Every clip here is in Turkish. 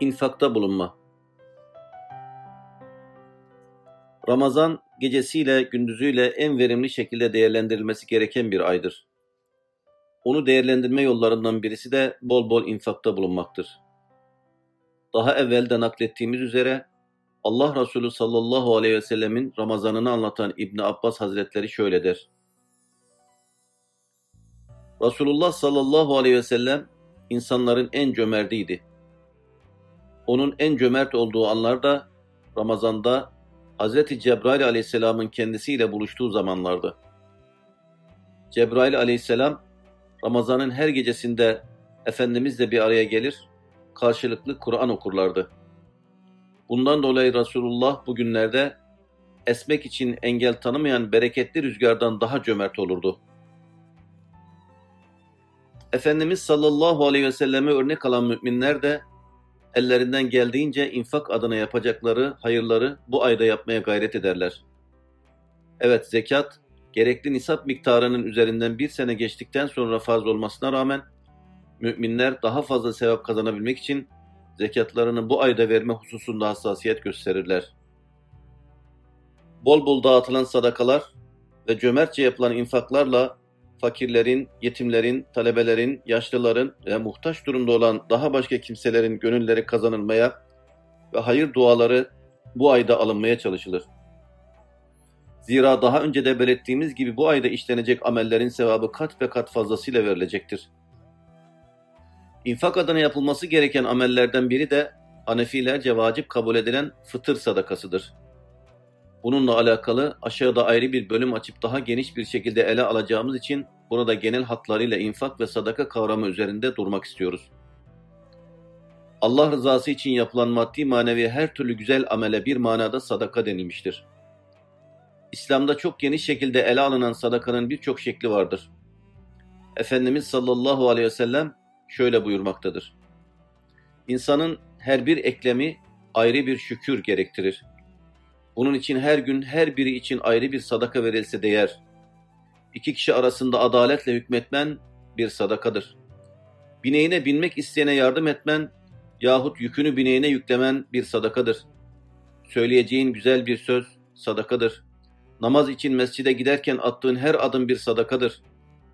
İnfakta bulunma. Ramazan gecesiyle gündüzüyle en verimli şekilde değerlendirilmesi gereken bir aydır. Onu değerlendirme yollarından birisi de bol bol infakta bulunmaktır. Daha evvel de naklettiğimiz üzere Allah Resulü sallallahu aleyhi ve sellemin Ramazanını anlatan İbni Abbas Hazretleri şöyle der. Resulullah sallallahu aleyhi ve sellem insanların en cömertiydi. Onun en cömert olduğu anlarda Ramazan'da Hz. Cebrail aleyhisselamın kendisiyle buluştuğu zamanlardı. Cebrail aleyhisselam Ramazan'ın her gecesinde Efendimizle bir araya gelir, karşılıklı Kur'an okurlardı. Bundan dolayı Resulullah bugünlerde esmek için engel tanımayan bereketli rüzgardan daha cömert olurdu. Efendimiz sallallahu aleyhi ve selleme örnek alan müminler de ellerinden geldiğince infak adına yapacakları hayırları bu ayda yapmaya gayret ederler. Evet zekat, gerekli nisap miktarının üzerinden bir sene geçtikten sonra farz olmasına rağmen müminler daha fazla sevap kazanabilmek için zekatlarını bu ayda verme hususunda hassasiyet gösterirler. Bol bol dağıtılan sadakalar ve cömertçe yapılan infaklarla fakirlerin, yetimlerin, talebelerin, yaşlıların ve muhtaç durumda olan daha başka kimselerin gönülleri kazanılmaya ve hayır duaları bu ayda alınmaya çalışılır. Zira daha önce de belirttiğimiz gibi bu ayda işlenecek amellerin sevabı kat ve kat fazlasıyla verilecektir. İnfak adına yapılması gereken amellerden biri de Hanefilerce vacip kabul edilen fıtır sadakasıdır. Bununla alakalı aşağıda ayrı bir bölüm açıp daha geniş bir şekilde ele alacağımız için burada genel hatlarıyla infak ve sadaka kavramı üzerinde durmak istiyoruz. Allah rızası için yapılan maddi manevi her türlü güzel amele bir manada sadaka denilmiştir. İslam'da çok geniş şekilde ele alınan sadakanın birçok şekli vardır. Efendimiz sallallahu aleyhi ve sellem şöyle buyurmaktadır. İnsanın her bir eklemi ayrı bir şükür gerektirir. Bunun için her gün her biri için ayrı bir sadaka verilse değer. İki kişi arasında adaletle hükmetmen bir sadakadır. Bineğine binmek isteyene yardım etmen yahut yükünü bineğine yüklemen bir sadakadır. Söyleyeceğin güzel bir söz sadakadır. Namaz için mescide giderken attığın her adım bir sadakadır.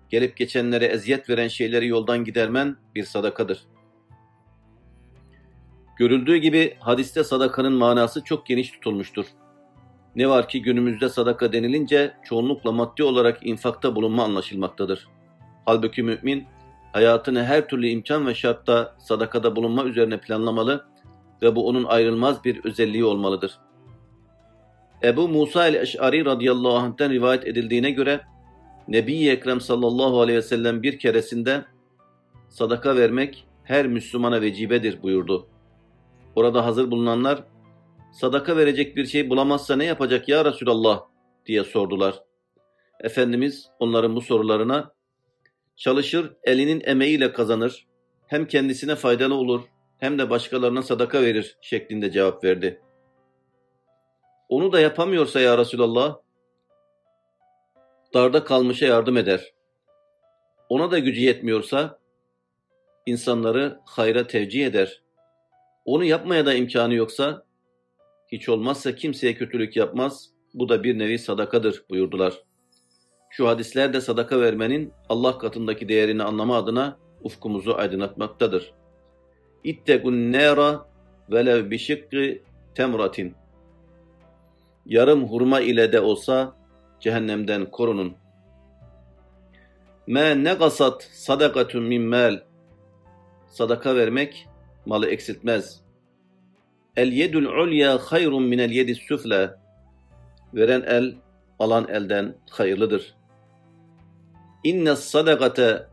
Gelip geçenlere eziyet veren şeyleri yoldan gidermen bir sadakadır. Görüldüğü gibi hadiste sadakanın manası çok geniş tutulmuştur. Ne var ki günümüzde sadaka denilince çoğunlukla maddi olarak infakta bulunma anlaşılmaktadır. Halbuki mümin hayatını her türlü imkan ve şartta sadakada bulunma üzerine planlamalı ve bu onun ayrılmaz bir özelliği olmalıdır. Ebu Musa el-Eş'ari radıyallahu anh'ten rivayet edildiğine göre Nebi-i Ekrem sallallahu aleyhi ve sellem bir keresinde sadaka vermek her Müslümana vecibedir buyurdu. Orada hazır bulunanlar sadaka verecek bir şey bulamazsa ne yapacak ya Resulallah diye sordular. Efendimiz onların bu sorularına çalışır elinin emeğiyle kazanır hem kendisine faydalı olur hem de başkalarına sadaka verir şeklinde cevap verdi. Onu da yapamıyorsa ya Resulallah darda kalmışa yardım eder. Ona da gücü yetmiyorsa insanları hayra tevcih eder. Onu yapmaya da imkanı yoksa hiç olmazsa kimseye kötülük yapmaz. Bu da bir nevi sadakadır buyurdular. Şu hadisler de sadaka vermenin Allah katındaki değerini anlama adına ufkumuzu aydınlatmaktadır. İttegun nera velev bişikki temratin. Yarım hurma ile de olsa cehennemden korunun. Me negasat sadakatun min mal. Sadaka vermek malı eksiltmez. El yedul ulya hayrun minel yedis süfle. Veren el, alan elden hayırlıdır. İnne sadakate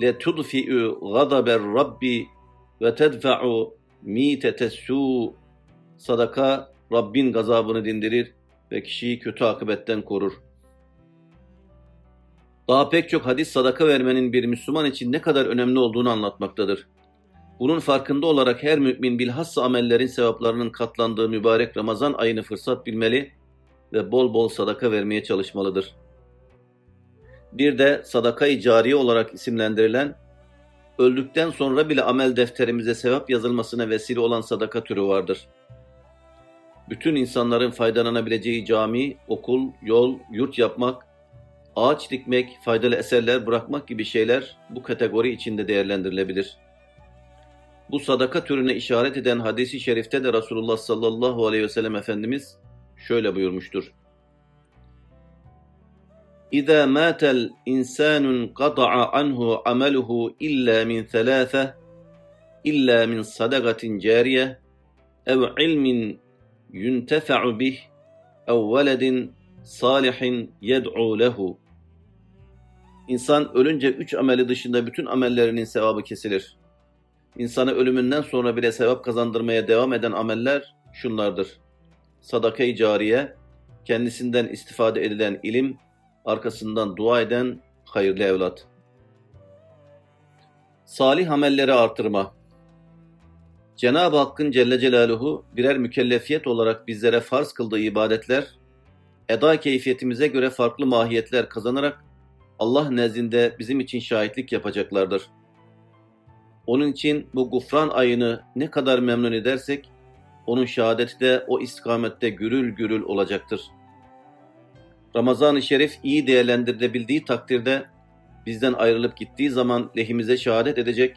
le tudfi'u gadaber rabbi ve tedfa'u mitete Sadaka Rabbin gazabını dindirir ve kişiyi kötü akıbetten korur. Daha pek çok hadis sadaka vermenin bir Müslüman için ne kadar önemli olduğunu anlatmaktadır. Bunun farkında olarak her mümin bilhassa amellerin sevaplarının katlandığı mübarek Ramazan ayını fırsat bilmeli ve bol bol sadaka vermeye çalışmalıdır. Bir de sadaka-i cariye olarak isimlendirilen öldükten sonra bile amel defterimize sevap yazılmasına vesile olan sadaka türü vardır. Bütün insanların faydalanabileceği cami, okul, yol, yurt yapmak, ağaç dikmek, faydalı eserler bırakmak gibi şeyler bu kategori içinde değerlendirilebilir. Bu sadaka türüne işaret eden hadisi şerifte de Resulullah sallallahu aleyhi ve sellem Efendimiz şöyle buyurmuştur. İza matel insanun qata'a anhu ameluhu illa min thalatha illa min sadakatin cariye ev ilmin yuntefa'u bih ev veledin salihin yed'u lehu. İnsan ölünce üç ameli dışında bütün amellerinin sevabı kesilir.'' İnsana ölümünden sonra bile sevap kazandırmaya devam eden ameller şunlardır. Sadaka-i cariye, kendisinden istifade edilen ilim, arkasından dua eden hayırlı evlat. Salih amelleri artırma. Cenab-ı Hakk'ın Celle Celaluhu birer mükellefiyet olarak bizlere farz kıldığı ibadetler, eda keyfiyetimize göre farklı mahiyetler kazanarak Allah nezdinde bizim için şahitlik yapacaklardır. Onun için bu gufran ayını ne kadar memnun edersek, onun şehadeti de o istikamette gürül gürül olacaktır. Ramazan-ı Şerif iyi değerlendirilebildiği takdirde bizden ayrılıp gittiği zaman lehimize şehadet edecek,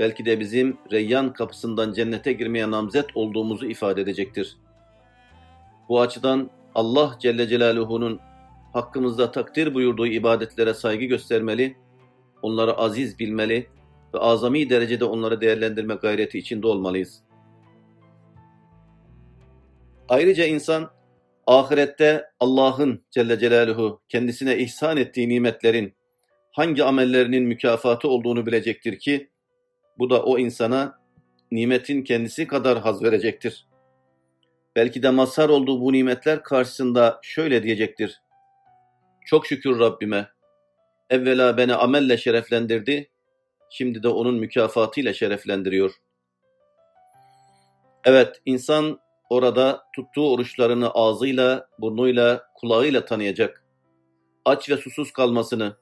belki de bizim Reyyan kapısından cennete girmeye namzet olduğumuzu ifade edecektir. Bu açıdan Allah Celle Celaluhu'nun hakkımızda takdir buyurduğu ibadetlere saygı göstermeli, onları aziz bilmeli ve azami derecede onları değerlendirme gayreti içinde olmalıyız. Ayrıca insan ahirette Allah'ın Celle Celaluhu kendisine ihsan ettiği nimetlerin hangi amellerinin mükafatı olduğunu bilecektir ki bu da o insana nimetin kendisi kadar haz verecektir. Belki de mazhar olduğu bu nimetler karşısında şöyle diyecektir. Çok şükür Rabbime. Evvela beni amelle şereflendirdi, şimdi de onun mükafatıyla şereflendiriyor. Evet, insan orada tuttuğu oruçlarını ağzıyla, burnuyla, kulağıyla tanıyacak. Aç ve susuz kalmasını,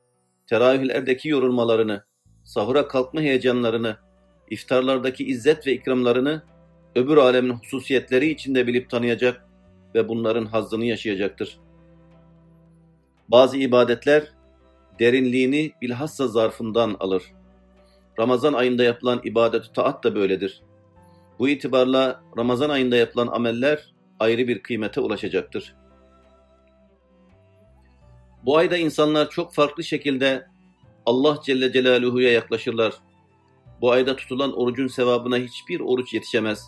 teravihlerdeki yorulmalarını, sahura kalkma heyecanlarını, iftarlardaki izzet ve ikramlarını, öbür alemin hususiyetleri içinde bilip tanıyacak ve bunların hazzını yaşayacaktır. Bazı ibadetler derinliğini bilhassa zarfından alır. Ramazan ayında yapılan ibadet taat da böyledir. Bu itibarla Ramazan ayında yapılan ameller ayrı bir kıymete ulaşacaktır. Bu ayda insanlar çok farklı şekilde Allah Celle Celaluhu'ya yaklaşırlar. Bu ayda tutulan orucun sevabına hiçbir oruç yetişemez.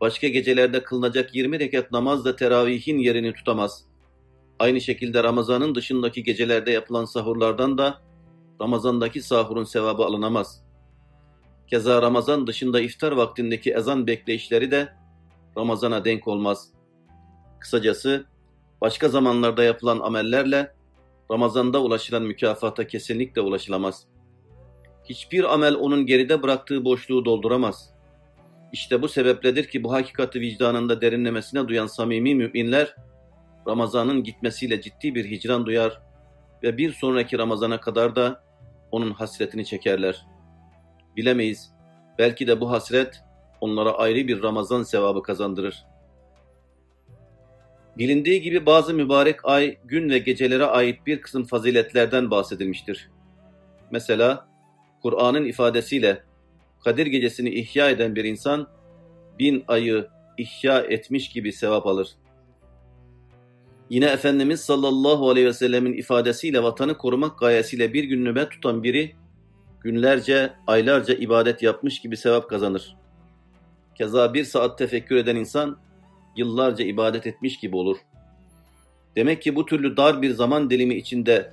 Başka gecelerde kılınacak 20 rekat namaz da teravihin yerini tutamaz. Aynı şekilde Ramazan'ın dışındaki gecelerde yapılan sahurlardan da Ramazan'daki sahurun sevabı alınamaz. Keza Ramazan dışında iftar vaktindeki ezan bekleyişleri de Ramazan'a denk olmaz. Kısacası başka zamanlarda yapılan amellerle Ramazan'da ulaşılan mükafata kesinlikle ulaşılamaz. Hiçbir amel onun geride bıraktığı boşluğu dolduramaz. İşte bu sebepledir ki bu hakikati vicdanında derinlemesine duyan samimi müminler Ramazan'ın gitmesiyle ciddi bir hicran duyar ve bir sonraki Ramazan'a kadar da onun hasretini çekerler. Bilemeyiz, belki de bu hasret onlara ayrı bir Ramazan sevabı kazandırır. Bilindiği gibi bazı mübarek ay, gün ve gecelere ait bir kısım faziletlerden bahsedilmiştir. Mesela Kur'an'ın ifadesiyle Kadir gecesini ihya eden bir insan bin ayı ihya etmiş gibi sevap alır. Yine Efendimiz sallallahu aleyhi ve sellemin ifadesiyle vatanı korumak gayesiyle bir gün nöbet tutan biri günlerce, aylarca ibadet yapmış gibi sevap kazanır. Keza bir saat tefekkür eden insan yıllarca ibadet etmiş gibi olur. Demek ki bu türlü dar bir zaman dilimi içinde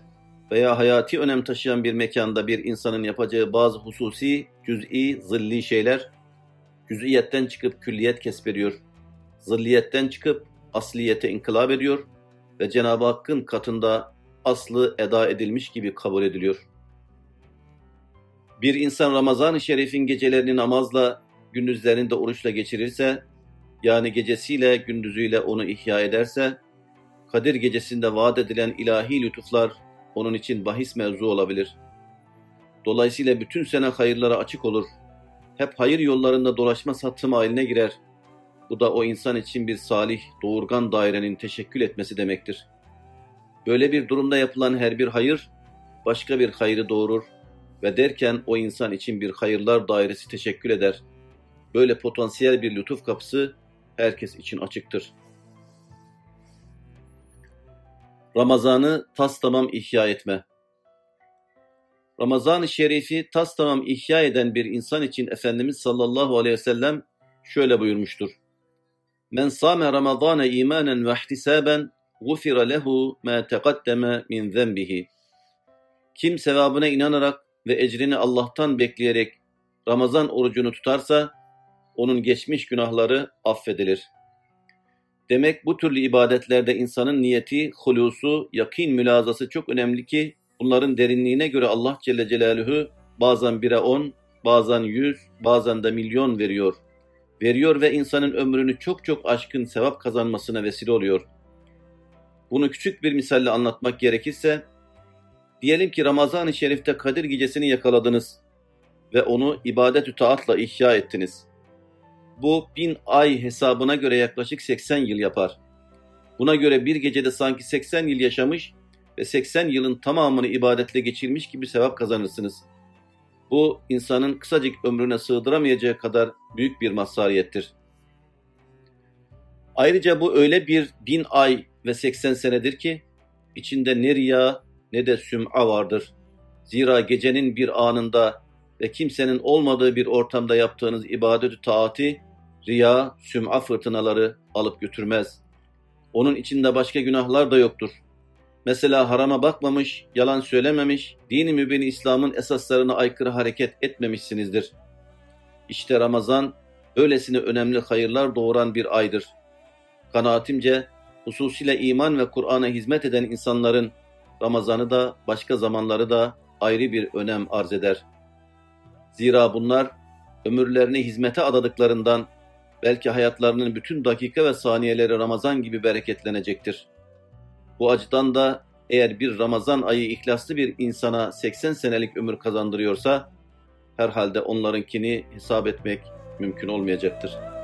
veya hayati önem taşıyan bir mekanda bir insanın yapacağı bazı hususi, cüz'i, zilli şeyler cüz'iyetten çıkıp külliyet kesbediyor. Zilliyetten çıkıp asliyete inkılap ediyor ve Cenab-ı Hakk'ın katında aslı eda edilmiş gibi kabul ediliyor. Bir insan Ramazan-ı Şerif'in gecelerini namazla, gündüzlerini de oruçla geçirirse, yani gecesiyle gündüzüyle onu ihya ederse, Kadir gecesinde vaat edilen ilahi lütuflar onun için bahis mevzu olabilir. Dolayısıyla bütün sene hayırlara açık olur. Hep hayır yollarında dolaşma satım haline girer. Bu da o insan için bir salih, doğurgan dairenin teşekkül etmesi demektir. Böyle bir durumda yapılan her bir hayır, başka bir hayrı doğurur ve derken o insan için bir hayırlar dairesi teşekkül eder. Böyle potansiyel bir lütuf kapısı herkes için açıktır. Ramazanı tas tamam ihya etme. Ramazan-ı Şerif'i tas tamam ihya eden bir insan için Efendimiz sallallahu aleyhi ve sellem şöyle buyurmuştur. Men sâme Ramazâne imanen ve ihtisaben gufira lehu ma teqaddeme min zenbihi. Kim sevabına inanarak ve ecrini Allah'tan bekleyerek Ramazan orucunu tutarsa onun geçmiş günahları affedilir. Demek bu türlü ibadetlerde insanın niyeti, hulusu, yakin mülazası çok önemli ki bunların derinliğine göre Allah Celle Celaluhu bazen bire on, bazen yüz, bazen de milyon veriyor. Veriyor ve insanın ömrünü çok çok aşkın sevap kazanmasına vesile oluyor. Bunu küçük bir misalle anlatmak gerekirse, diyelim ki Ramazan-ı Şerif'te Kadir gecesini yakaladınız ve onu ibadet-ü taatla ihya ettiniz. Bu bin ay hesabına göre yaklaşık 80 yıl yapar. Buna göre bir gecede sanki 80 yıl yaşamış ve 80 yılın tamamını ibadetle geçirmiş gibi sevap kazanırsınız. Bu insanın kısacık ömrüne sığdıramayacağı kadar büyük bir mazhariyettir. Ayrıca bu öyle bir bin ay ve 80 senedir ki içinde ne riya ne de süm'a vardır. Zira gecenin bir anında ve kimsenin olmadığı bir ortamda yaptığınız ibadet-ü taati riya, süm'a fırtınaları alıp götürmez. Onun içinde başka günahlar da yoktur. Mesela harama bakmamış, yalan söylememiş, dini mübini İslam'ın esaslarına aykırı hareket etmemişsinizdir. İşte Ramazan, öylesine önemli hayırlar doğuran bir aydır. Kanaatimce, hususiyle iman ve Kur'an'a hizmet eden insanların Ramazan'ı da başka zamanları da ayrı bir önem arz eder. Zira bunlar ömürlerini hizmete adadıklarından belki hayatlarının bütün dakika ve saniyeleri Ramazan gibi bereketlenecektir. Bu açıdan da eğer bir Ramazan ayı ihlaslı bir insana 80 senelik ömür kazandırıyorsa herhalde onlarınkini hesap etmek mümkün olmayacaktır.''